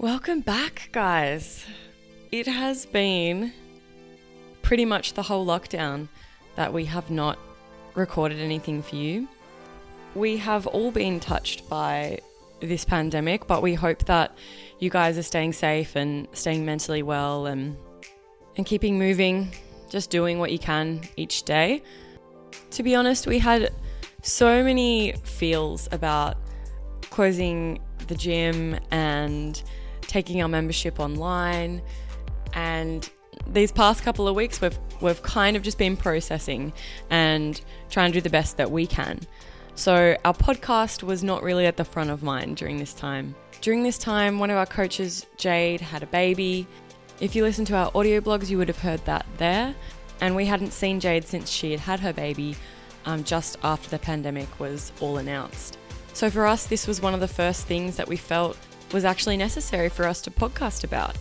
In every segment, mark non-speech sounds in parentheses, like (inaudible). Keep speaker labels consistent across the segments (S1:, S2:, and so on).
S1: Welcome back, guys. It has been pretty much the whole lockdown that we have not recorded anything for you. We have all been touched by this pandemic, but we hope that you guys are staying safe and staying mentally well and and keeping moving, just doing what you can each day. To be honest, we had so many feels about closing the gym and taking our membership online and these past couple of weeks we've we've kind of just been processing and trying to do the best that we can. So our podcast was not really at the front of mind during this time. During this time, one of our coaches, Jade, had a baby. If you listen to our audio blogs, you would have heard that there. And we hadn't seen Jade since she had had her baby um, just after the pandemic was all announced. So for us, this was one of the first things that we felt was actually necessary for us to podcast about.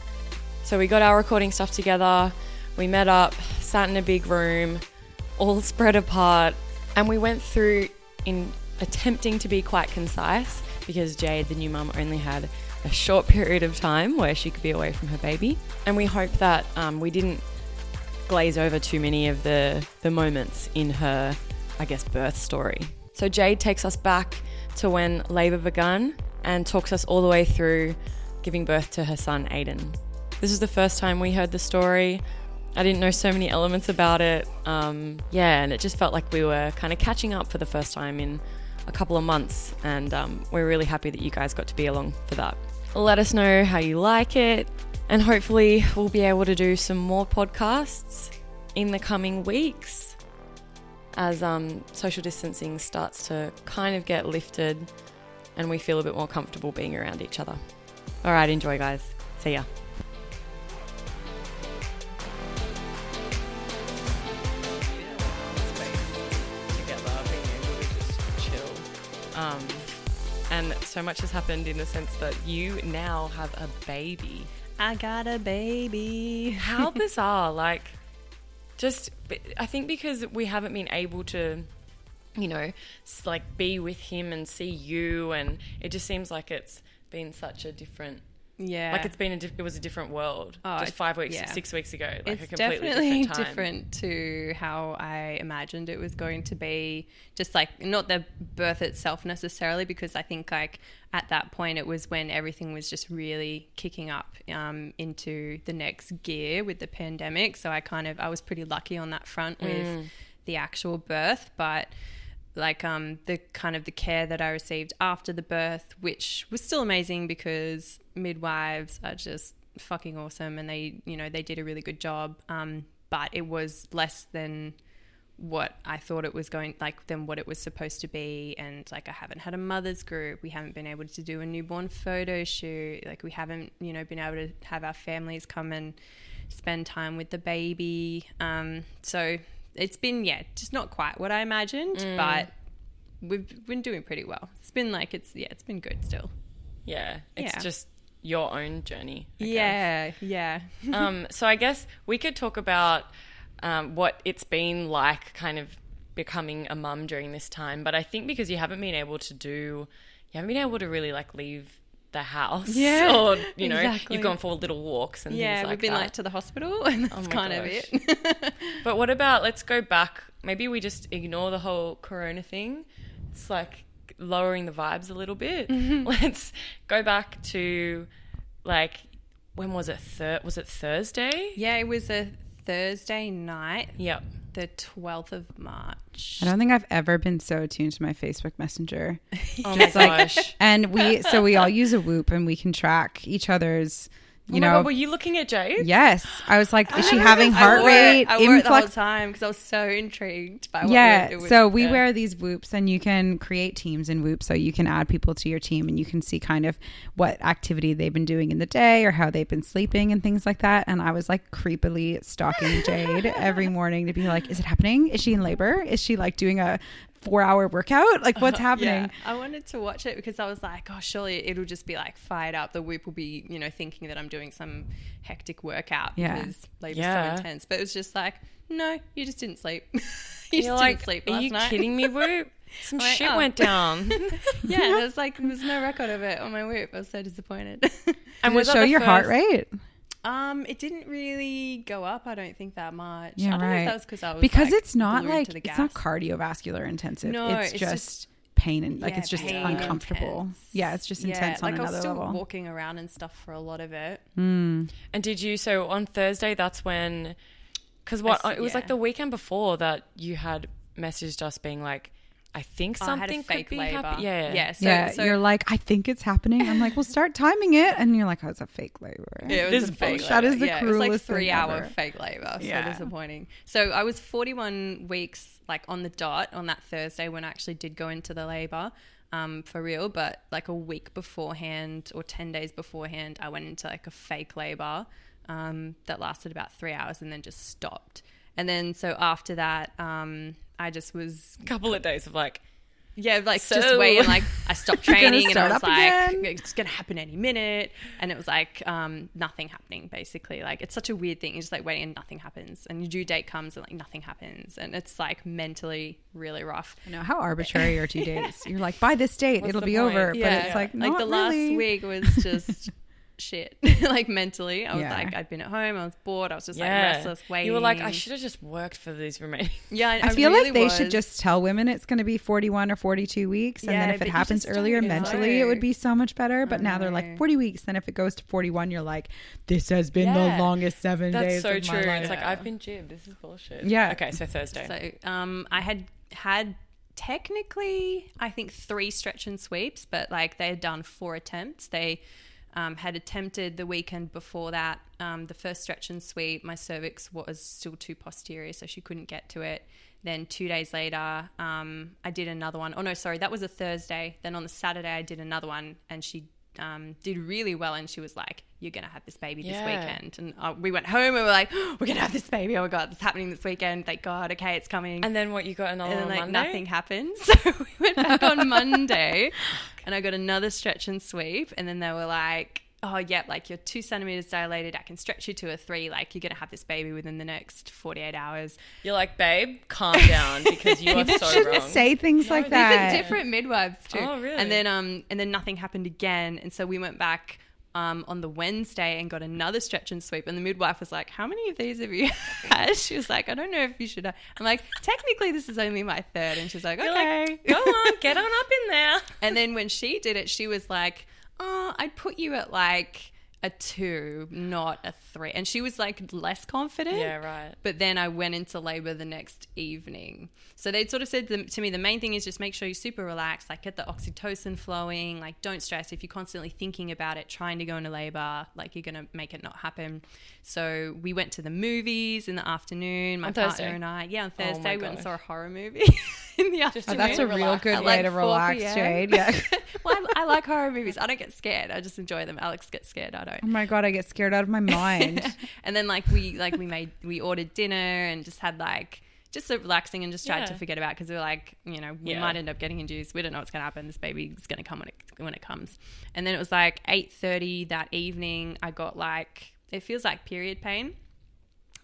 S1: So we got our recording stuff together, we met up, sat in a big room, all (laughs) spread apart, and we went through in attempting to be quite concise because Jade, the new mum, only had a short (laughs) period of time where she could be away from her baby. And we hope that um, we didn't glaze over too many of the, the moments in her, I guess, birth story. So Jade takes us back to when labour began and talks us all the way through giving birth to her son, Aiden. This is the first time we heard the story. I didn't know so many elements about it. Um, yeah, and it just felt like we were kind of catching up for the first time in a couple of months, and um, we're really happy that you guys got to be along for that. Let us know how you like it, and hopefully, we'll be able to do some more podcasts in the coming weeks as um, social distancing starts to kind of get lifted and we feel a bit more comfortable being around each other. All right, enjoy, guys. See ya. Um, and so much has happened in the sense that you now have a baby.
S2: I got a baby.
S1: How bizarre! like, just I think because we haven't been able to, you know, like be with him and see you, and it just seems like it's been such a different.
S2: Yeah.
S1: Like it's been a di- it was a different world
S2: Oh,
S1: just five weeks
S2: yeah.
S1: six weeks ago like
S2: it's
S1: a completely
S2: definitely
S1: different time.
S2: different to how I imagined it was going to be. Just like not the birth itself necessarily, because I think like at that point it was when everything was just really kicking up um, into the next gear with the pandemic. So I kind of I was pretty lucky on that front with
S1: Mm.
S2: the actual birth, but like um the kind of the care that I received after the birth, which was still amazing because midwives are just fucking awesome and they you know they did a really good job. Um, but it was less than what I thought it was going like than what it was supposed to be. And like I haven't had a mother's group. We haven't been able to do a newborn photo shoot. Like we haven't you know been able to have our families come and spend time with the baby. Um so it's been yeah just not quite what I imagined but we've been doing pretty well it's been like it's yeah it's been good still
S1: yeah it's
S2: Yeah.
S1: just your own journey
S2: yeah yeah (laughs)
S1: um, so I guess we could talk about um, what it's been like, kind of becoming a mum during this time. But I think because you haven't been able to do, you haven't been able to really like leave the house,
S2: Yeah, (laughs)
S1: or you know,
S2: exactly.
S1: you've gone for little walks and
S2: yeah
S1: things like
S2: we've been
S1: that.
S2: like to the hospital (laughs) and that's
S1: Oh
S2: kind of it (laughs)
S1: But what about let's go back? Maybe we just ignore the whole Corona thing. It's like lowering the vibes a little bit.
S2: Mm-hmm.
S1: Let's go back to like when was it? Thir- was it Thursday?
S2: Yeah, it was a Thursday night,
S1: Yep.
S2: The 12th of March.
S3: I don't think I've ever been so attuned to my Facebook Messenger. (laughs)
S1: Oh my
S3: Just like-
S1: gosh.
S3: And we, so we all use a Whoop and we can track each other's, you
S1: oh
S3: know.
S1: God, were you looking at Jade?
S3: yes. I was like, is she having heart
S2: it-
S3: rate
S2: I wore it the whole time because I was so intrigued by what
S3: Yeah.
S2: it was.
S3: so we
S2: yeah.
S3: wear these Whoops and you can create teams in Whoop. So you can add people to your team and you can see kind of what activity they've been doing in the day or how they've been sleeping and things like that. And I was like creepily stalking Jade every (laughs) morning to be like, is it happening? Is she in labor? Is she like doing a four hour workout? Like what's uh-huh. happening?
S2: Yeah, I wanted to watch it because I was like, oh, surely it'll just be like fired up. The whoop will be, you know, thinking that I'm doing some hectic workout
S3: Yeah.
S2: because labor's
S1: Yeah.
S2: so intense. But it was just like, no, you just didn't sleep. (laughs) you
S1: You're
S2: just
S1: like,
S2: didn't sleep
S1: are you
S2: night.
S1: kidding me, Whoop? (laughs) Some
S2: Like,
S1: shit
S2: oh.
S1: went down. (laughs)
S2: yeah, there's like there was no record of it on my whoop. I was so disappointed.
S1: and
S3: Does it
S1: that
S3: show
S1: the
S3: your heart rate?
S2: Um, it didn't really go up. I don't think that much.
S3: Yeah,
S2: I don't know
S3: right.
S2: if that was because I was
S3: Because
S2: like,
S3: it's not like
S2: to the
S3: it's not cardiovascular intensive.
S2: No,
S3: it's,
S2: it's
S3: just,
S2: just-
S3: pain and like
S2: Yeah,
S3: it's just uncomfortable.
S2: intense.
S3: Yeah, it's just
S2: Yeah,
S3: intense on
S2: like I was
S3: another
S2: still
S3: level.
S2: walking around and stuff for a lot of it.
S3: Mm.
S1: And did you? So on Thursday, that's when, because what
S2: I s-
S1: it was like the weekend before that you had messaged us being like, I think
S2: Oh, I
S1: something
S2: fake
S1: could be
S2: labor.
S1: happen- Yeah,
S2: yeah. So,
S3: yeah,
S2: so
S3: you're like, I think it's happening. I'm like, well, start timing it, and you're like, oh, it's a fake labor.
S2: Yeah, it
S1: This
S2: was a fake
S1: bullshit.
S3: That is
S2: labor.
S3: the
S2: yeah, It was like
S3: cruelest thing
S2: three hour
S3: ever.
S2: fake labor.
S3: Yeah.
S2: So disappointing. So I was 41 weeks like on the dot on that Thursday when I actually did go into the labor. Um, for real, but like a week beforehand or 10 days beforehand, I went into like a fake labor um, that lasted about three hours and then just stopped. And then so after that, um, I just was a
S1: couple of days of like,
S2: yeah, like
S1: So-
S2: just waiting. Like I (laughs) stopped training, and I was like,
S3: again?
S2: it's gonna happen any minute. And it was like um, nothing happening. Basically, like it's such a weird thing. You're just like waiting, and nothing happens. And your due date comes, and like nothing happens. And it's like mentally really rough.
S3: I know how arbitrary are two (laughs) days. You're like, by this date,
S1: What's
S3: it'll be
S1: point?
S3: over. But
S2: Yeah,
S3: it's like,
S2: like
S3: not
S2: the
S3: really.
S2: last week was (laughs) just shit. (laughs) like mentally, I was
S3: Yeah.
S2: like, I'd been at home, I was bored, I was just like restless, waiting.
S1: you were like, I should have just worked for these remaining. (laughs)
S2: Yeah, I,
S3: I feel
S2: really
S3: like they should just tell women it's going to be 41 or 42 weeks. And
S2: Yeah,
S3: then if it happens earlier
S2: don't
S3: mentally, it would be so much better. But now they're like 40 weeks. Then if it goes to 41, you're like, this has been
S1: Yeah.
S3: the longest seven
S1: That's
S3: days
S1: so
S3: of
S1: true.
S3: my life.
S1: It's like I've been jibbed. This is bullshit.
S3: Yeah.
S1: Okay, so Thursday.
S2: So um, I had had technically, I think three stretch and sweeps, but like they had done four attempts. They um, had attempted the weekend before that. Um, the first stretch and sweep, my cervix was still too posterior, so she couldn't get to it. Then two days later, um, I did another one. Oh no, sorry, that was a Thursday. Then on the Saturday, I did another one, and she um, did really well. And she was like, "You're gonna have this baby this
S1: Yeah.
S2: weekend." And uh, we went home and we were like, "We're gonna have this baby! Oh my god, it's happening this weekend! Thank God! Okay, it's coming."
S1: and then what? You got another
S2: and then like
S1: Monday?
S2: nothing happened. (laughs) So we went back on (laughs) Monday, and I got another stretch and sweep, and then they were like, "Oh, yeah, like you're two centimeters dilated. I can stretch you to a three. Like you're gonna have this baby within the next 48 hours."
S1: You're like, babe, calm down because you (laughs) are
S3: People
S1: so
S3: shouldn't
S1: wrong.
S3: say things like
S2: These
S3: that.
S2: are different midwives too.
S1: Oh, really?
S2: And then um and then nothing happened again, and so we went back. Um, on the Wednesday and got another stretch and sweep and the midwife was like how many of these have you (laughs) had she was like I don't know if you should have. I'm like technically this is only my third and she's like okay
S1: like, go on, (laughs) get on up in there.
S2: And then when she did it, she was like, "Oh, I'd put you at like a two, not a three. And she was like less confident.
S1: Yeah, right.
S2: But then I went into labor the next evening. So they'd sort of said to me, the main thing is just make sure you're super relaxed, like get the oxytocin flowing, like don't stress. If you're constantly thinking about it, trying to go into labor, like you're going to make it not happen. So we went to the movies in the afternoon. My
S1: On
S2: partner
S1: Thursday?
S2: and I, yeah, on
S1: Oh
S2: Thursday, went and saw a horror movie (laughs) (laughs) in the
S3: Oh,
S2: afternoon.
S3: that's a real
S1: relax.
S3: good way
S2: like,
S3: to relax, Jade. (laughs) Yeah.
S2: well, I, I like horror movies. I don't get scared. I just enjoy them. Alex gets scared. I don't.
S3: Oh my god, I get scared out of my mind. (laughs)
S2: and then like we like we made we ordered dinner and just had like just so relaxing and just tried to forget about because we were like you know we
S1: Yeah.
S2: might end up getting induced. We don't know what's gonna happen. This baby's gonna come when it when it comes. And then it was like eight thirty that evening. I got like it feels like period pain.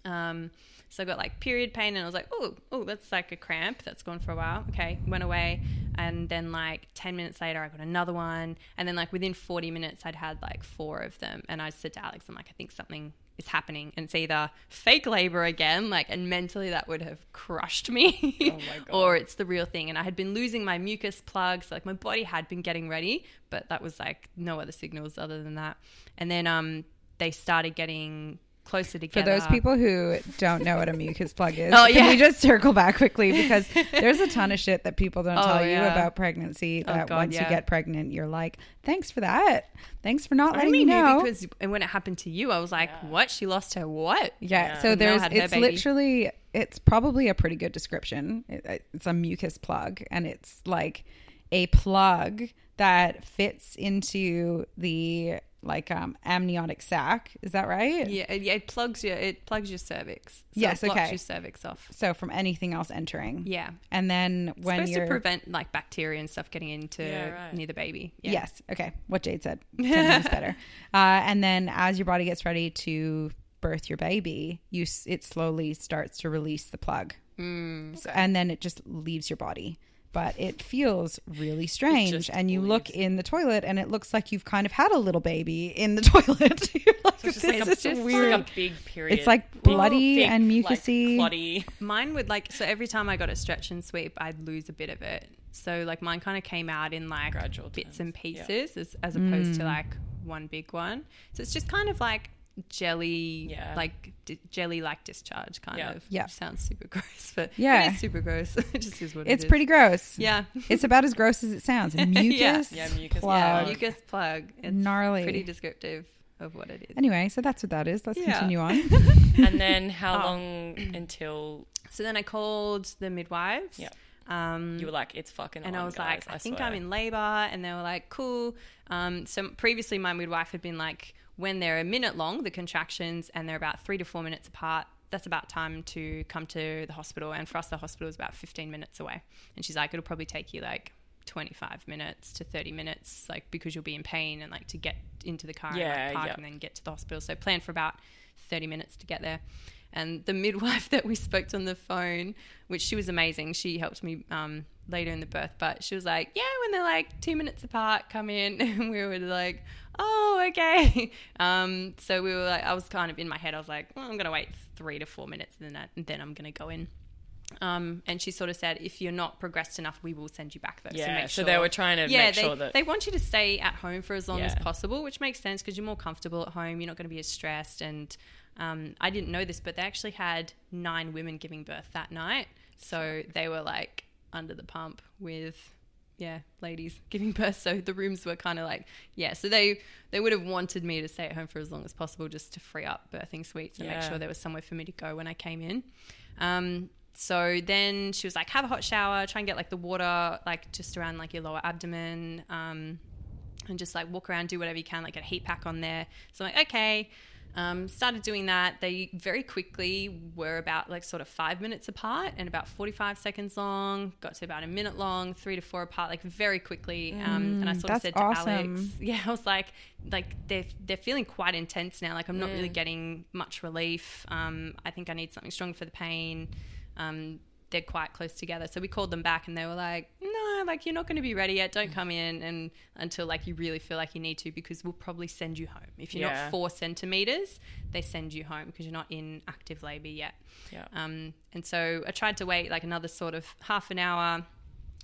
S2: Um, so I got like period pain, and I was like, oh, oh, that's like a cramp that's gone for a while. Okay, went away, and then like ten minutes later, I got another one, and then like within forty minutes, I'd had like four of them, and I said to Alex, I'm like, I think something is happening, and it's either fake labor again, like, and mentally that would have crushed me,
S1: Oh my (laughs) God.
S2: or it's the real thing. And I had been losing my mucus plugs, like my body had been getting ready, but that was like no other signals other than that. And then um, they started getting closer together.
S3: For those people who don't know what a mucus plug is, (laughs)
S2: Oh,
S3: can
S2: yeah.
S3: we just circle back quickly because there's a ton of shit that people don't
S2: Oh,
S3: tell you about pregnancy.
S2: Oh,
S3: That
S2: God,
S3: once you get pregnant, you're like, thanks for that. Thanks for not
S2: I
S3: letting me know.
S2: because and when it happened to you, I was like, "What? She lost her what?"
S3: yeah,
S1: Yeah.
S3: so
S2: Mel
S3: there's it's literally it's probably a pretty good description. It, it's a mucus plug, and it's like a plug that fits into the like um amniotic sac. Is that right?
S2: Yeah, it, it plugs your it plugs your cervix. So
S3: Yes,
S2: it blocks
S3: okay.
S2: your cervix off.
S3: So from anything else entering.
S2: Yeah,
S3: And then
S2: it's
S3: when
S2: supposed
S3: you're
S2: to prevent like bacteria and stuff getting into
S1: Yeah, right.
S2: near the baby. Yeah.
S3: Yes. Okay. What Jade said. Ten times better. (laughs) Uh, and then as your body gets ready to birth your baby, you it slowly starts to release the plug,
S2: Mm,
S3: So- and then it just leaves your body. But it feels really strange. And you look in the toilet, and it looks like you've kind of had a little baby in the (laughs) toilet. (laughs) You're like,
S1: So it's just
S3: this
S1: like a,
S3: is
S1: just
S3: weird.
S1: like a big period.
S3: It's like bloody
S1: Thick,
S3: and
S1: like,
S3: mucusy.
S1: cloddy.
S2: Mine would like so every time I got a stretch and sweep, I'd lose a bit of it. So like mine kind of came out in like
S1: Gradual
S2: bits
S1: terms,
S2: and
S1: yeah.
S2: pieces as, as opposed
S3: Mm.
S2: to like one big one. So it's just kind of like jelly,
S1: Yeah.
S2: like d- jelly like discharge kind
S1: Yeah.
S2: of.
S3: Yeah.
S2: Sounds super (laughs) gross, but
S3: Yeah.
S2: it is super gross. (laughs) it just is what
S3: It's
S2: it is.
S3: pretty gross.
S2: Yeah.
S3: It's about as gross as it sounds. (laughs) Mucus.
S1: Yeah, mucus
S3: plug.
S1: plug.
S2: mucus plug. It's
S3: Gnarly.
S2: Pretty descriptive of what it is.
S3: Anyway, so that's what that is. Let's
S2: Yeah.
S3: continue on.
S1: And then how
S2: Oh.
S1: long until
S2: So then I called the midwives.
S1: Yeah.
S2: Um,
S1: you were like, it's fucking
S2: and
S1: on,
S2: I was
S1: guys,
S2: like, I, think
S1: swear.
S2: I'm in labor. And they were like, cool. Um, so previously, my midwife had been like, when they're a minute long, the contractions, and they're about three to four minutes apart, that's about time to come to the hospital. And for us, the hospital is about 15 minutes away. And she's like, it'll probably take you like 25 minutes to 30 minutes, like because you'll be in pain and like to get into the car and
S1: Yeah,
S2: like, park
S1: yeah.
S2: and then get to the hospital. So plan for about 30 minutes to get there. And the (laughs) midwife that we spoke to on the phone, which she was amazing, she helped me um, later in the birth, but she was like, Yeah, when they're like two minutes apart, come in. (laughs) And we were like, Oh, okay. (laughs) Um, so we were like, I was kind of in my head, I was like, well, I'm going to wait three to four minutes and then, I- and then I'm going to go in. Um, and she sort of said, if you're not progressed enough, we will send you back though. so
S1: Yeah,
S2: make
S1: so
S2: sure.
S1: they were trying to
S2: yeah,
S1: make
S2: they,
S1: sure that-
S2: they want you to stay at home for as long as possible, which makes sense because you're more comfortable at home. You're not going to be as stressed. And um, I didn't know this, but they actually had nine women giving birth that night. So they were like under the pump with yeah ladies giving (laughs) birth so the rooms were kind of like yeah so they they would have wanted me to stay at home for as long as possible just to free up birthing suites and make sure there was somewhere for me to go when i came in um so then she was like have a hot shower try and get like the water like just around like your lower abdomen um and just like walk around, do whatever you can, like get a heat pack on there. So I'm like, okay. Um, started doing that. They very quickly were about like sort of five minutes apart and about 45 seconds long, got to about a minute long, three to four apart, like very quickly. Um, and I sort of said to
S3: awesome.
S2: Alex, (laughs) yeah, I was like, like they're, they're feeling quite intense now. Like I'm not really getting much relief. Um, I think I need something strong for the pain. Um, they're quite close together. So we called them back and they were like, no, like you're not going to be ready yet. Don't come in and until like you really feel like you need to because we'll probably send you home. If you're
S1: Yeah.
S2: not four centimeters, they send you home because you're not in active labor yet.
S1: Yeah.
S2: Um, and so I tried to wait like another sort of half an hour.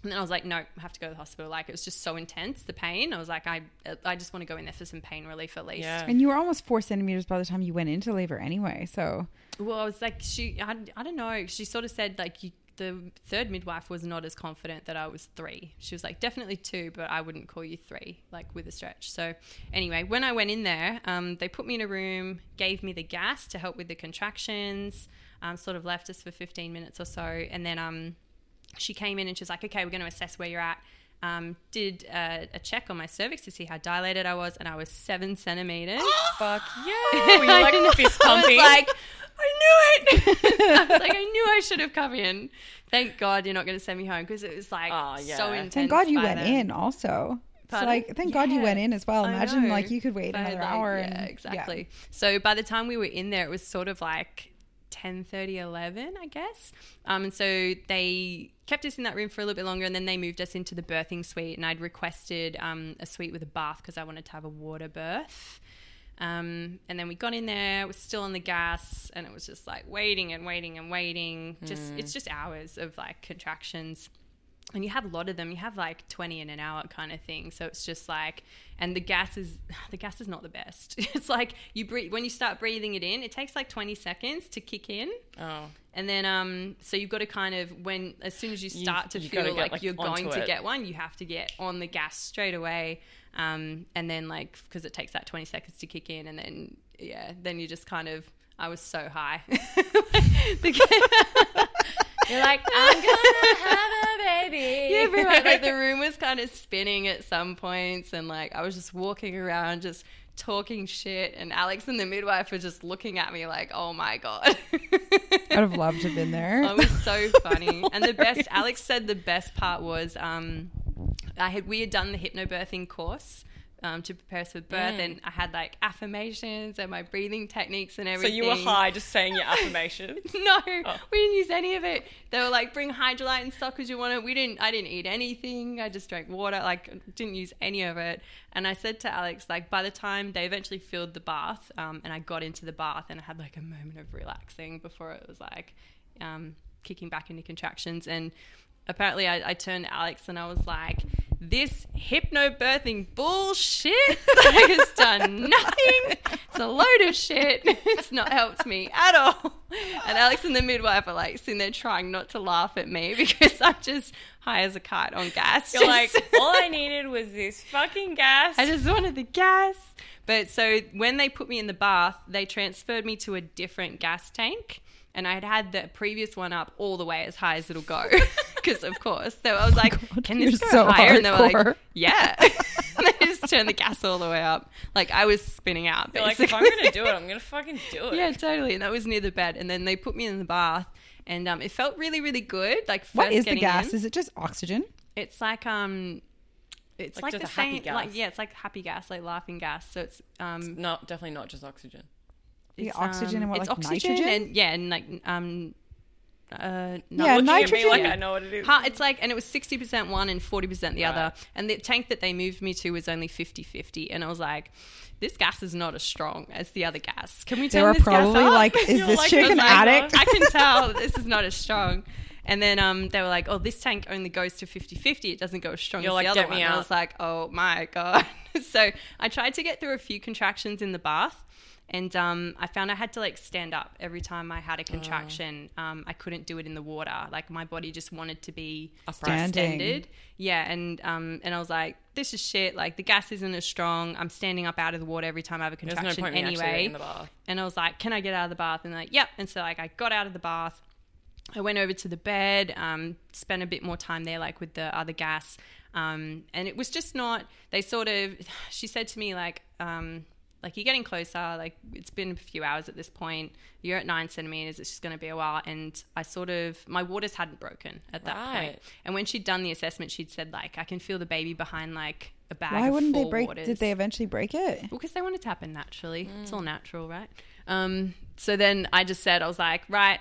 S2: And then I was like, no, I have to go to the hospital. Like it was just so intense, the pain. I was like, I, I just want to go in there for some pain relief at least.
S1: Yeah.
S3: And you were almost four centimeters by the time you went into labor anyway. So
S2: Well, I was like, she, I, I don't know. She sort of said, like, you, the third midwife was not as confident that I was three. She was like, definitely two, but I wouldn't call you three, like with a stretch. So, anyway, when I went in there, um, they put me in a room, gave me the gas to help with the contractions, um, sort of left us for 15 minutes or so. And then um, she came in and she was like, okay, we're going to assess where you're at. Um, did a, a check on my cervix to see how dilated I was, and I was seven centimeters. (gasps)
S1: Fuck yeah. Were you like (laughs) fist
S2: I was
S1: pumping?
S2: like, I knew it. (laughs) I was like, I knew I should have come in. Thank God you're not going to send me home because it was like
S1: Oh,
S2: so intense.
S3: thank God you went
S2: then.
S3: in also. It's
S2: Pardon?
S3: like thank God you went in as well. Imagine like you could wait
S2: If
S3: another
S2: like-
S3: hour.
S2: Yeah,
S3: and,
S2: exactly. So by the time we were in there, it was sort of like 10, 11, I guess. Um, and so they kept us in that room for a little bit longer and then they moved us into the birthing suite. And I'd requested um, a suite with a bath because I wanted to have a water birth. Um, and then we got in there, it was still on the gas, and it was just like waiting and waiting and waiting. Just it's just hours of like contractions. And you have a lot of them. You have like 20 in an hour kind of thing. So it's just like, and the gas is, (sighs) the gas is not the best. (laughs) It's like you breathe, when you start breathing it in, it takes like 20 seconds to kick in.
S1: oh.
S2: And then, um, so you've got to kind of when as soon as you start to
S1: you've
S2: feel like,
S1: like,
S2: you're going
S1: onto
S2: to get one, you have to get on the gas straight away. Um, and then like because it takes that 20 seconds to kick in, and then yeah, then you just kind of. I was so high. (laughs) (laughs)
S1: You're like, I'm gonna have a baby. (laughs)
S2: yeah, pretty much. Like the room was kind of spinning at some points, and like I was just walking around, just talking shit, and Alex and the midwife were just looking at me like, "Oh my god."
S3: I'd have loved to have been there.
S2: It was so funny. And the best, Alex said the best part was um, I had we had done the hypnobirthing course um, to prepare us for birth,
S1: Mm.
S2: and I had like affirmations and my breathing techniques and everything.
S1: So you were high just saying your (laughs) affirmations.
S2: No,
S1: Oh.
S2: we didn't use any of it. They were like, bring Hydralyte and stuff because you want it. We didn't. I didn't eat anything. I just drank water. Like, didn't use any of it. And I said to Alex, like, by the time they eventually filled the bath, um, and I got into the bath, and I had like a moment of relaxing before it was like um, kicking back into contractions. And apparently, I, I turned to Alex and I was like, this hypnobirthing bullshit (laughs) has done nothing. It's a load of shit. (laughs) It's not helped me at all. And Alex and the midwife are like sitting there trying not to laugh at me (laughs) because I'm just high as a kite on gas.
S1: You're like, all I needed was this fucking gas.
S2: I just wanted the gas. But so when they put me in the bath, they transferred me to a different gas tank. And I'd had the previous one up all the way as high as it'll go. Because, of course. So I was like, can
S3: you're
S2: this go
S3: so
S2: higher? And they were like, yeah. and (laughs) (laughs) they just turned the gas all the way up. Like I was spinning out,
S1: You're like,
S2: basically.
S1: if I'm gonna do it, I'm gonna fucking do (laughs) it.
S2: yeah, totally. And that was near the bed. And then they put me in the bath. And um, it felt really, really good. Like first
S3: What is the gas?
S2: in.
S3: Is it just oxygen?
S2: It's like um, it's
S1: Like
S2: like,
S1: just
S2: the
S1: a happy
S2: same,
S1: gas.
S2: like yeah, it's like happy gas, like laughing gas. So it's um,
S1: No, definitely not just oxygen.
S3: The
S2: it's,
S3: oxygen
S2: um,
S3: and what,
S2: it's
S3: like
S2: oxygen
S3: nitrogen?
S2: and yeah, and like um, uh, no,
S3: Yeah,
S1: Looking at me
S3: nitrogen.
S1: like I know what it is.
S2: Ha- it's like and it was 60% one and 40% the other
S1: Right.
S2: and the tank that they moved me to was only 50-50 and i was like this gas is not as strong as the other gas can we
S3: They
S2: turn
S3: were
S2: this
S3: probably
S2: gas up?
S3: like, (laughs) is
S1: You're
S3: this
S1: like,
S3: chick
S1: "Oh
S3: an addict?
S2: I can tell (laughs) this is not as strong. And then um, they were like, oh, this tank only goes to 50 50. It doesn't go as strong
S1: You're
S2: as
S1: like,
S2: the other
S1: "Get me
S2: one. And I was like, oh my (laughs) God. so I tried to get through a few contractions in the bath. And um, I found I had to like stand up every time I had a contraction. Um, I couldn't do it in the water. Like my body just wanted to be
S3: Standing.
S2: extended. Yeah, and um, and I was like, this is shit. Like the gas isn't as strong. I'm standing up out of the water every time I have a contraction
S1: no point in me actually
S2: anyway.
S1: in the bath.
S2: And I was like, "Can I get out of the bath?" And they're like, "Yep." And so like I got out of the bath. I went over to the bed, um, spent a bit more time there, like with the other gas, um, and it was just not. They sort of. (sighs) She said to me like, um, like you're getting closer. Like it's been a few hours at this point. You're at nine centimeters. It's just going to be a while. And I sort of my waters hadn't broken at that point.
S1: Right.
S2: And when she'd done the assessment, she'd said like, I can feel the baby behind like a bag.
S3: Why wouldn't they break?
S2: Waters.
S3: Did they eventually break it?
S2: Well, because they want it to happen naturally. It's
S3: Mm.
S2: all natural, right? Um, so then I just said, I was like, right,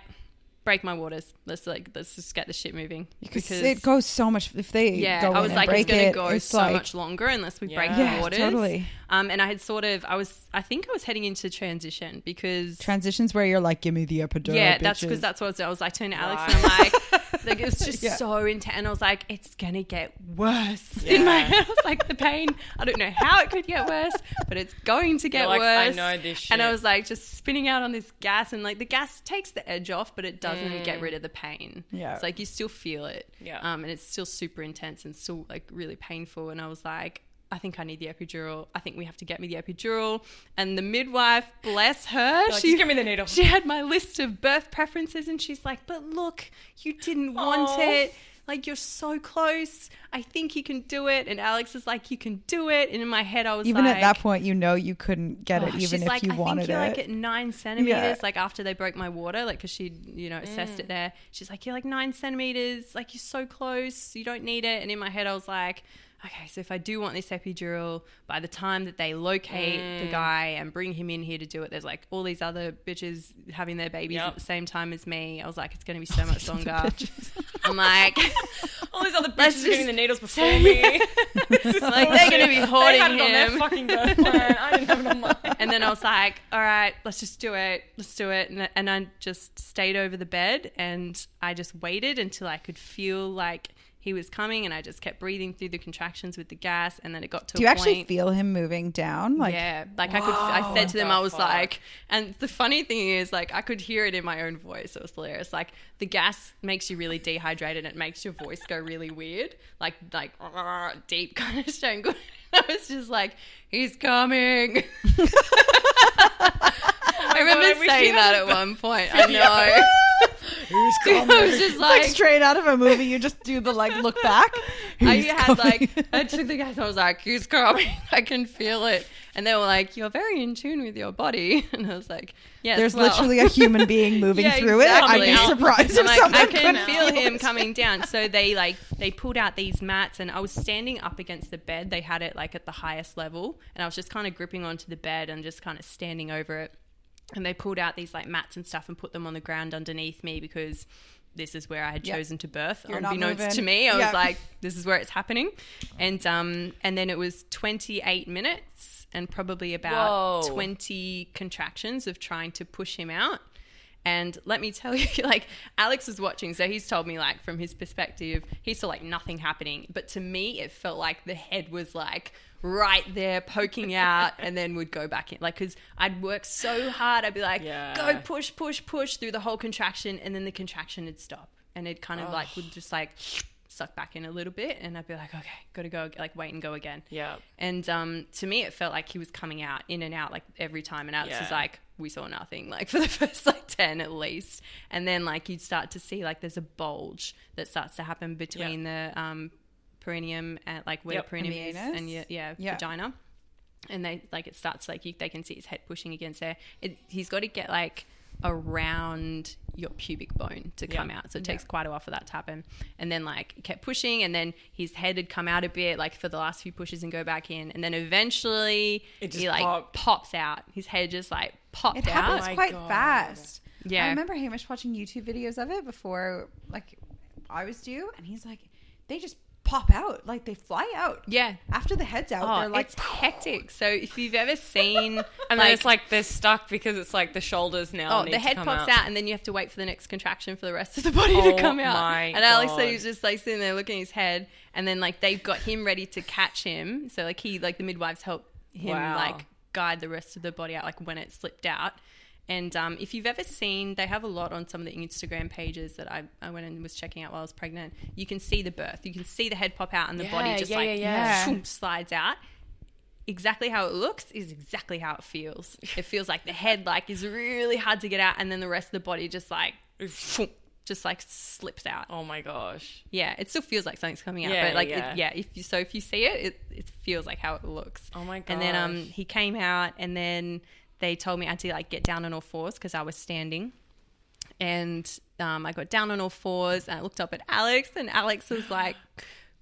S2: break my waters. Let's like, let's just get the shit moving.
S3: Because it goes so much. If they
S2: yeah,
S3: go
S2: I was
S3: and
S2: like, it's going to
S3: it,
S2: go
S3: it's
S2: so
S3: like-
S2: much longer unless we break
S1: Yeah.
S2: the
S3: Yeah,
S2: waters.
S3: totally.
S2: Um, and I had sort of, I was, I think I was heading into transition because
S3: Transitions where you're like, give me the epidural.
S2: yeah, that's because that's what I was. I was like turning to Alex
S1: Right.
S2: and I'm like, (laughs) like it was just
S3: Yeah.
S2: so intense. And I was like, it's gonna get worse. In my
S1: Yeah.
S2: head, (laughs) I was like, the pain. I don't know how it could get worse, but it's going to get
S1: You're like, I
S2: worse.
S1: know this
S2: And I was like, just spinning out on this gas, and like the gas takes the edge off, but it doesn't
S1: Mm.
S2: get rid of the pain.
S3: Yeah.
S2: it's like you still feel it.
S1: Yeah.
S2: um, and it's still super intense and still like really painful. And I was like. I think I need the epidural. I think we have to get me the epidural. And the midwife, bless her,
S1: You're like,
S2: she
S1: give me the needle."
S2: she had my list of birth preferences and she's like, but look, you didn't want
S1: Aw.
S2: it. Like, you're so close. I think you can do it. And Alex is like, you can do it. And in my head, I was
S3: even
S2: like,
S3: at that point, you know you couldn't get it,
S2: oh,
S3: even
S2: she's
S3: if
S2: like,
S3: you
S2: I
S3: wanted
S2: think you're
S3: it.
S2: like at nine centimeters,
S3: Yeah.
S2: like after they broke my water, like because she, you know, assessed
S3: Mm.
S2: it there. She's like, you're like nine centimeters, like you're so close, you don't need it. And in my head, I was like, okay, so if I do want this epidural, by the time that they locate
S3: Mm.
S2: the guy and bring him in here to do it, there's like all these other bitches having their babies
S1: Yep.
S2: at the same time as me. I was like, it's going to be (laughs) so much longer. I'm like, (laughs)
S1: All these other bitches are getting the needles before me. (laughs)
S2: like they're going to be
S1: they
S2: hoarding
S1: had on their
S2: him.
S1: fucking birth plan. I didn't have it on (laughs) mine.
S2: and then I was like, all right, let's just do it. Let's do it. And, and I just stayed over the bed and I just waited until I could feel like he was coming and I just kept breathing through the contractions with the gas. And then it got to
S3: Do you
S2: a
S3: actually
S2: point.
S3: feel him moving down? Like,
S2: yeah, like I could. I said to them, I was
S1: fuck?
S2: like, and the funny thing is, like, I could hear it in my own voice. It was hilarious. Like, the gas makes you really dehydrated. and It makes your voice go really weird, like, like (laughs) deep kind of strangle. (laughs) I was just like, he's coming. (laughs) I remember
S1: God, I
S2: saying that at one point. I know. (laughs) I was just
S3: like
S2: like,
S3: straight out of a movie. You just do the like look back. (laughs)
S2: I had
S3: coming?
S2: like I took the gas. I was like, "He's coming! (laughs) I can feel it." And they were like, "You're very in tune with your body," and I was like, "Yes."
S3: There's
S2: well."
S3: literally a human being moving
S2: Yeah,
S3: through it. I'd be
S2: exactly.
S3: surprised
S2: I'm
S3: if
S2: like,
S3: someone
S2: I can
S3: couldn't
S2: feel him
S3: it.
S2: coming down. So they like they pulled out these mats, and I was standing up against the bed. They had it like at the highest level, and I was just kind of gripping onto the bed and just kind of standing over it. And they pulled out these like mats and stuff and put them on the ground underneath me because this is where I had
S3: Yep.
S2: chosen to birth.
S3: You're
S2: Unbeknownst to me, I
S3: Yep.
S2: was like, "This is where it's happening," and um, and then it was 28 minutes and probably about
S1: Whoa.
S2: 20 contractions of trying to push him out. And let me tell (laughs) you, like Alex was watching, so he's told me like from his perspective, he saw like nothing happening. But to me, it felt like the head was like right there poking out and then would go back in. Like, because I'd work so hard, I'd be like,
S1: Yeah.
S2: go push, push, push through the whole contraction, and then the contraction would stop. And it kind of like would just like suck back in a little bit. And I'd be like, okay, gotta go, like wait and go again.
S1: Yeah.
S2: And um, to me, it felt like he was coming out in and out like every time. And Alex was like, we saw nothing, (laughs) like for the first like 10 at least. And then like you'd start to see like there's a bulge that starts to happen between the um, perineum and like where
S1: Yep.
S2: the perineum
S3: And the
S2: is
S3: anus?
S2: and your, yeah,
S3: Yeah.
S2: vagina. And they like it starts like you, they can see his head pushing against there. It, he's got to get like around your pubic bone to come out. So it takes quite a while for that to happen. And then like kept pushing and then his head had come out a bit like for the last few pushes and go back in. And then eventually
S1: It just
S2: he like
S1: popped.
S2: pops out. His head just like popped
S3: It
S2: out.
S3: happens oh
S1: my
S3: quite
S1: God.
S3: fast.
S2: Yeah.
S3: I remember Hamish watching YouTube videos of it before, like I was due, and he's like, they just pop out, like they fly out.
S2: Yeah.
S3: After the head's out,
S2: Oh,
S3: they're like,
S2: it's hectic. So if you've ever seen (laughs)
S1: And then it's like they're stuck because it's like the shoulders now.
S2: Oh,
S1: need
S2: the
S1: to
S2: head
S1: come
S2: pops
S1: out.
S2: out. and then you have to wait for the next contraction for the rest of the body
S1: Oh
S2: to come out.
S1: my
S2: and Alex said
S1: God.
S2: he was just like sitting there looking at his head, and then like they've got him ready to catch him. So like he, like the midwives help him
S1: Wow.
S2: like guide the rest of the body out, like when it slipped out. And um, if you've ever seen, they have a lot on some of the Instagram pages that I, I went and was checking out while I was pregnant. You can see the birth. You can see the head pop out and the body just
S1: yeah,
S2: like
S1: yeah,
S3: yeah.
S2: shoom, slides out exactly how it looks is exactly how it feels. It feels like the head like is really hard to get out, and then the rest of the body just like just like slips out.
S1: Oh my gosh.
S2: Yeah, it still feels like something's coming out,
S1: Yeah,
S2: but like
S1: yeah.
S2: It, yeah, if you so if you see it, it it feels like how it looks.
S1: Oh my
S2: And then um he came out, and then they told me I had to like get down on all fours because I was standing. And um, I got down on all fours and I looked up at Alex, and Alex was like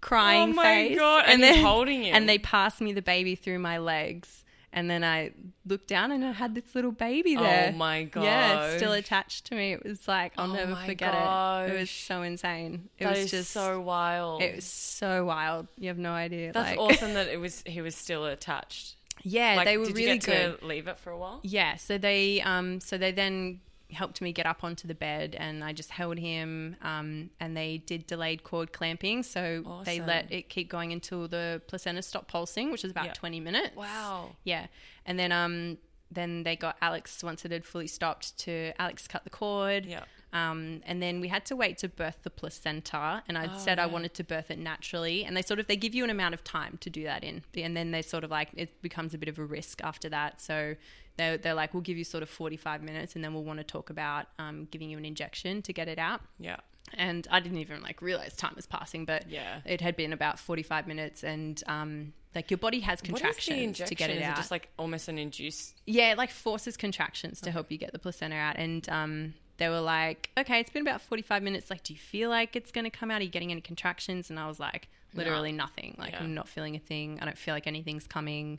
S2: crying
S1: Oh my
S2: face.
S1: God, and he's holding him.
S2: And they passed me the baby through my legs. And then I looked down and I had this little baby there.
S1: Oh my god!
S2: Yeah, it's still attached to me. It was like I'll
S1: Oh
S2: never forget it. It was so insane. It
S1: That
S2: was just
S1: so wild.
S2: It was so wild. You have no idea.
S1: That's
S2: like-
S1: awesome that it was he was still attached.
S2: Yeah,
S1: Like,
S2: they were
S1: did
S2: really
S1: you get
S2: good.
S1: to leave it for a while?
S2: Yeah, so they um so they then helped me get up onto the bed and I just held him um and they did delayed cord clamping so they let it keep going until the placenta stopped pulsing which was about
S1: Yeah.
S2: 20 minutes.
S1: Wow.
S2: Yeah. And then um then they got Alex once it had fully stopped to Alex cut the cord.
S1: Yeah.
S2: Um, and then we had to wait to birth the placenta, and I
S1: Oh,
S2: said I wanted to birth it naturally. And they sort of they give you an amount of time to do that in, and then they sort of like it becomes a bit of a risk after that. So they're, they're like, we'll give you sort of forty five minutes, and then we'll want to talk about um, giving you an injection to get it out.
S1: Yeah.
S2: And I didn't even like realize time was passing, but
S1: Yeah.
S2: it had been about forty five minutes, and um, like your body has
S1: What is the
S2: contractions to get it
S1: Is
S2: out.
S1: it just like almost an induced
S2: Yeah, it like forces contractions to help you get the placenta out. And um, they were like, okay, it's been about 45 minutes. Like, do you feel like it's going to come out? Are you getting any contractions? And I was like, literally nothing. Like,
S1: Yeah.
S2: I'm not feeling a thing. I don't feel like anything's coming.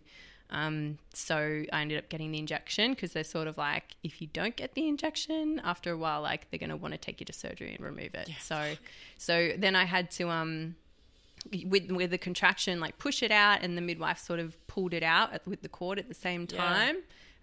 S2: Um, so I ended up getting the injection because they're sort of like, if you don't get the injection, after a while, like they're going to want to take you to surgery and remove it. So, so then I had to um, with with the contraction, like push it out, and the midwife sort of pulled it out at, with the cord at the same
S1: Yeah.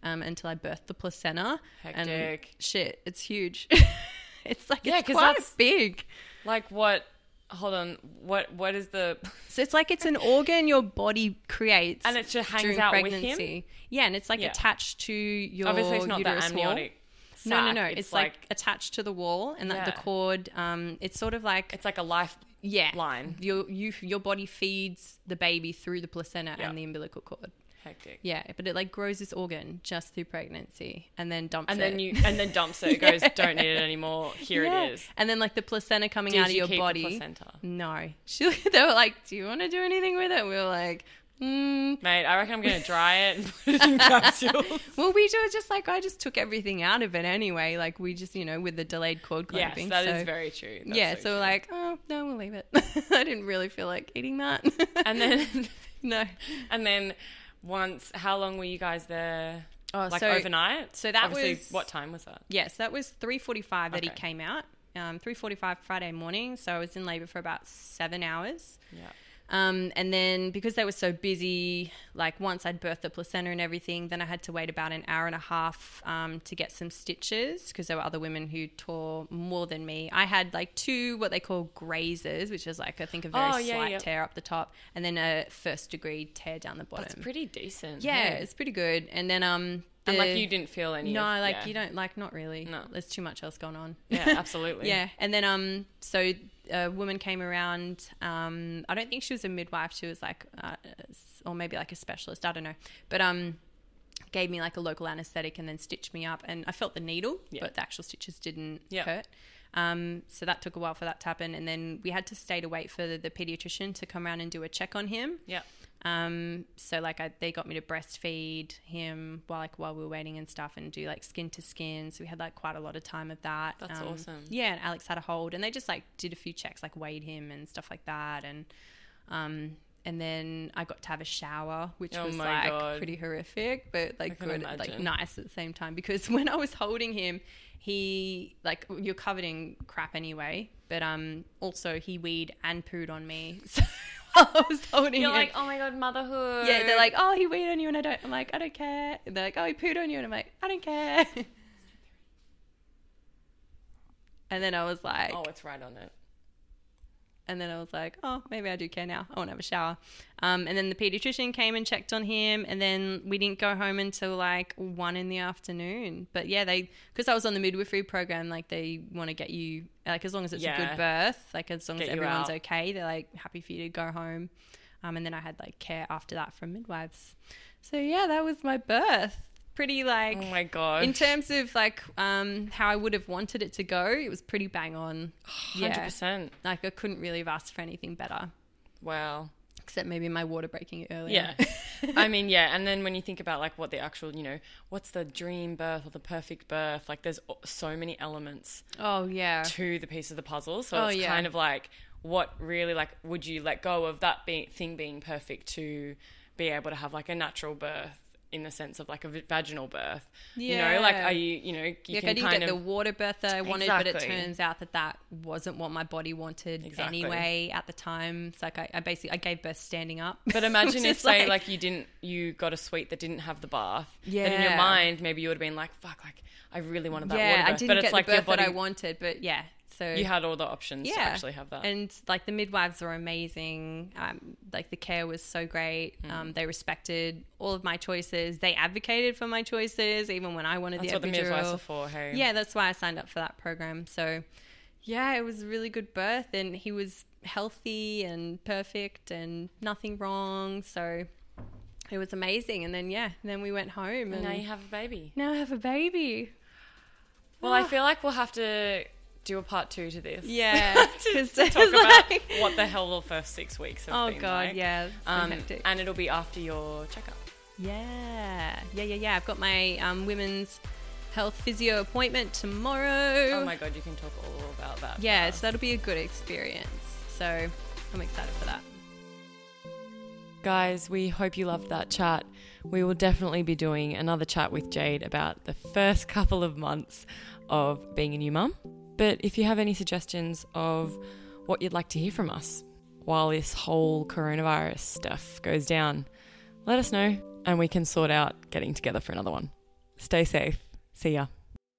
S2: Um, until I birthed the placenta. And
S1: Hectic.
S2: shit, it's huge. (laughs) it's like
S1: Yeah,
S2: it's quite
S1: that's-
S2: big.
S1: like what hold on, what what is the (laughs)
S2: So it's like it's an organ your body creates,
S1: And it just hangs out with him?
S2: pregnancy. Yeah, and it's like
S1: Yeah.
S2: attached to your
S1: obviously it's not the
S2: wall.
S1: amniotic
S2: No, no, no. It's, like, attached to the wall, and that the
S1: Yeah.
S2: cord. Um, it's sort of like
S1: it's like a life
S2: yeah
S1: line.
S2: Your you your body feeds the baby through the placenta
S1: Yeah.
S2: and the umbilical cord.
S1: Hectic.
S2: Yeah, but it like grows this organ just through pregnancy and then dumps
S1: And
S2: it.
S1: then you (laughs) and then dumps it. It goes, don't need it anymore. Here
S2: Yeah.
S1: it is.
S2: And then like the placenta coming
S1: Did
S2: out of
S1: you
S2: your
S1: keep the
S2: body.
S1: placenta?
S2: No. (laughs) She, they were like, Do you want to do anything with it? And we were like, mm.
S1: Mate, I reckon I'm gonna dry it and put it in (laughs) capsules.
S2: Well, we were just like, I just took everything out of it anyway. Like, we just, you know, with the delayed cord clamping.
S1: yes, that is
S2: so-
S1: very true. That's
S2: yeah, so,
S1: true.
S2: like, oh, no, we'll leave it. I didn't really feel like eating that.
S1: and then
S2: no.
S1: and then once, how long were you guys there?
S2: Oh,
S1: Like
S2: so,
S1: overnight?
S2: so that
S1: Obviously,
S2: was-
S1: what time was that?
S2: Yes, that was 3.45 that he came out. Um, 3.45 Friday morning. So I was in labour for about seven hours.
S1: Yeah.
S2: Um, and then because they were so busy, like once I'd birthed the placenta and everything, then I had to wait about an hour and a half um, to get some stitches because there were other women who tore more than me. I had like two what they call grazes, which is like I think a very
S1: Oh, yeah,
S2: slight
S1: yeah.
S2: tear up the top, and then a first degree tear down the bottom.
S1: That's pretty decent.
S2: yeah,
S1: hey?
S2: it's pretty good. And then um,
S1: and like you didn't feel any.
S2: no,
S1: of-
S2: like
S1: yeah.
S2: you don't like not really.
S1: No.
S2: there's too much else going on.
S1: Yeah, (laughs) absolutely.
S2: Yeah, and then um, so a woman came around. Um, I don't think she was a midwife. She was like, uh, or maybe like a specialist. I don't know, but um, gave me like a local anesthetic and then stitched me up. And I felt the needle,
S1: Yeah.
S2: but the actual stitches didn't
S1: Yeah.
S2: hurt. Um, so that took a while for that to happen, and then we had to stay to wait for the, the pediatrician to come around and do a check on him.
S1: Yeah.
S2: Um, so like I, they got me to breastfeed him while like while we were waiting and stuff, and do like skin to skin. So we had like quite a lot of time of that.
S1: That's
S2: Um,
S1: awesome.
S2: Yeah, and Alex had a hold, and they just like did a few checks, like weighed him and stuff like that, and um, and then I got to have a shower, which
S1: Oh
S2: was like
S1: God.
S2: pretty horrific, but like good, like nice at the same time. Because (laughs) when I was holding him, he like you're covered in crap anyway, but um also he weed and pooed on me. (laughs) So (laughs) I was holding
S1: You're
S2: him.
S1: like, oh my god, motherhood.
S2: Yeah, they're like, oh, he weed on you, and I don't. I'm like, I don't care. And they're like, oh, he pooed on you, and I'm like, I don't care. (laughs) and then I was like,
S1: oh, it's right on it.
S2: And then I was like, oh, maybe I do care now. I want to have a shower. Um, and then the pediatrician came and checked on him, and then we didn't go home until like one in the afternoon. But yeah, they because I was on the midwifery program, like they want to get you like as long as it's a good birth, like as long
S1: Get
S2: as everyone's
S1: out.
S2: okay, they're like happy for you to go home. Um, and then I had like care after that from midwives. So yeah, that was my birth. Pretty like
S1: Oh my god.
S2: in terms of like um, how I would have wanted it to go, it was pretty bang on. (sighs)
S1: Hundred percent.
S2: Like I couldn't really have asked for anything better,
S1: Wow.
S2: except maybe my water breaking earlier.
S1: Yeah. (laughs) I mean, yeah. And then when you think about like what the actual, you know, what's the dream birth or the perfect birth? Like, there's so many elements
S2: Oh yeah.
S1: to the piece of the puzzle. So
S2: Oh,
S1: it's
S2: yeah.
S1: kind of like, what really like would you let go of that thing being perfect to be able to have like a natural birth? In the sense of like a vaginal birth, you know, like are you, you know, you
S2: Like
S1: can
S2: I didn't
S1: kind
S2: get
S1: of
S2: the water birth that I wanted, but it turns out that that wasn't what my body wanted
S1: Exactly.
S2: anyway at the time. It's like I, I basically I gave birth standing up.
S1: But (laughs) imagine if, say, like, you didn't, you got a suite that didn't have the bath. Then in your mind, maybe you would have been like, "Fuck, like, I really wanted that
S2: yeah,
S1: water birth."
S2: I didn't
S1: but it's
S2: get
S1: like
S2: the
S1: your
S2: birth
S1: body,
S2: that I wanted, but yeah. So
S1: you had all the options to actually have that.
S2: And like the midwives were amazing. Um, like the care was so great.
S1: Mm.
S2: Um, they respected all of my choices. They advocated for my choices, even when I wanted
S1: That's
S2: the
S1: what the midwives are for. Hey,
S2: Yeah, that's why I signed up for that program. So, yeah, it was a really good birth, and he was healthy and perfect and nothing wrong. So, it was amazing. And then, yeah, then we went home,
S1: And
S2: and
S1: now you have a baby.
S2: now I have a baby.
S1: Well, I feel like we'll have to do a part two to this.
S2: Yeah, (laughs) (laughs)
S1: to, to talk (laughs) about what the hell the first six weeks have
S2: Oh
S1: been
S2: god,
S1: like.
S2: yeah,
S1: Um, and it'll be after your checkup.
S2: Yeah, yeah, yeah, yeah. I've got my um, women's health physio appointment tomorrow.
S1: Oh my god, you can talk all about that.
S2: Yeah, so that'll be a good experience. So I'm excited for that.
S1: Guys, we hope you loved that chat. We will definitely be doing another chat with Jade about the first couple of months of being a new mum. But if you have any suggestions of what you'd like to hear from us while this whole coronavirus stuff goes down, let us know and we can sort out getting together for another one. Stay safe. See ya.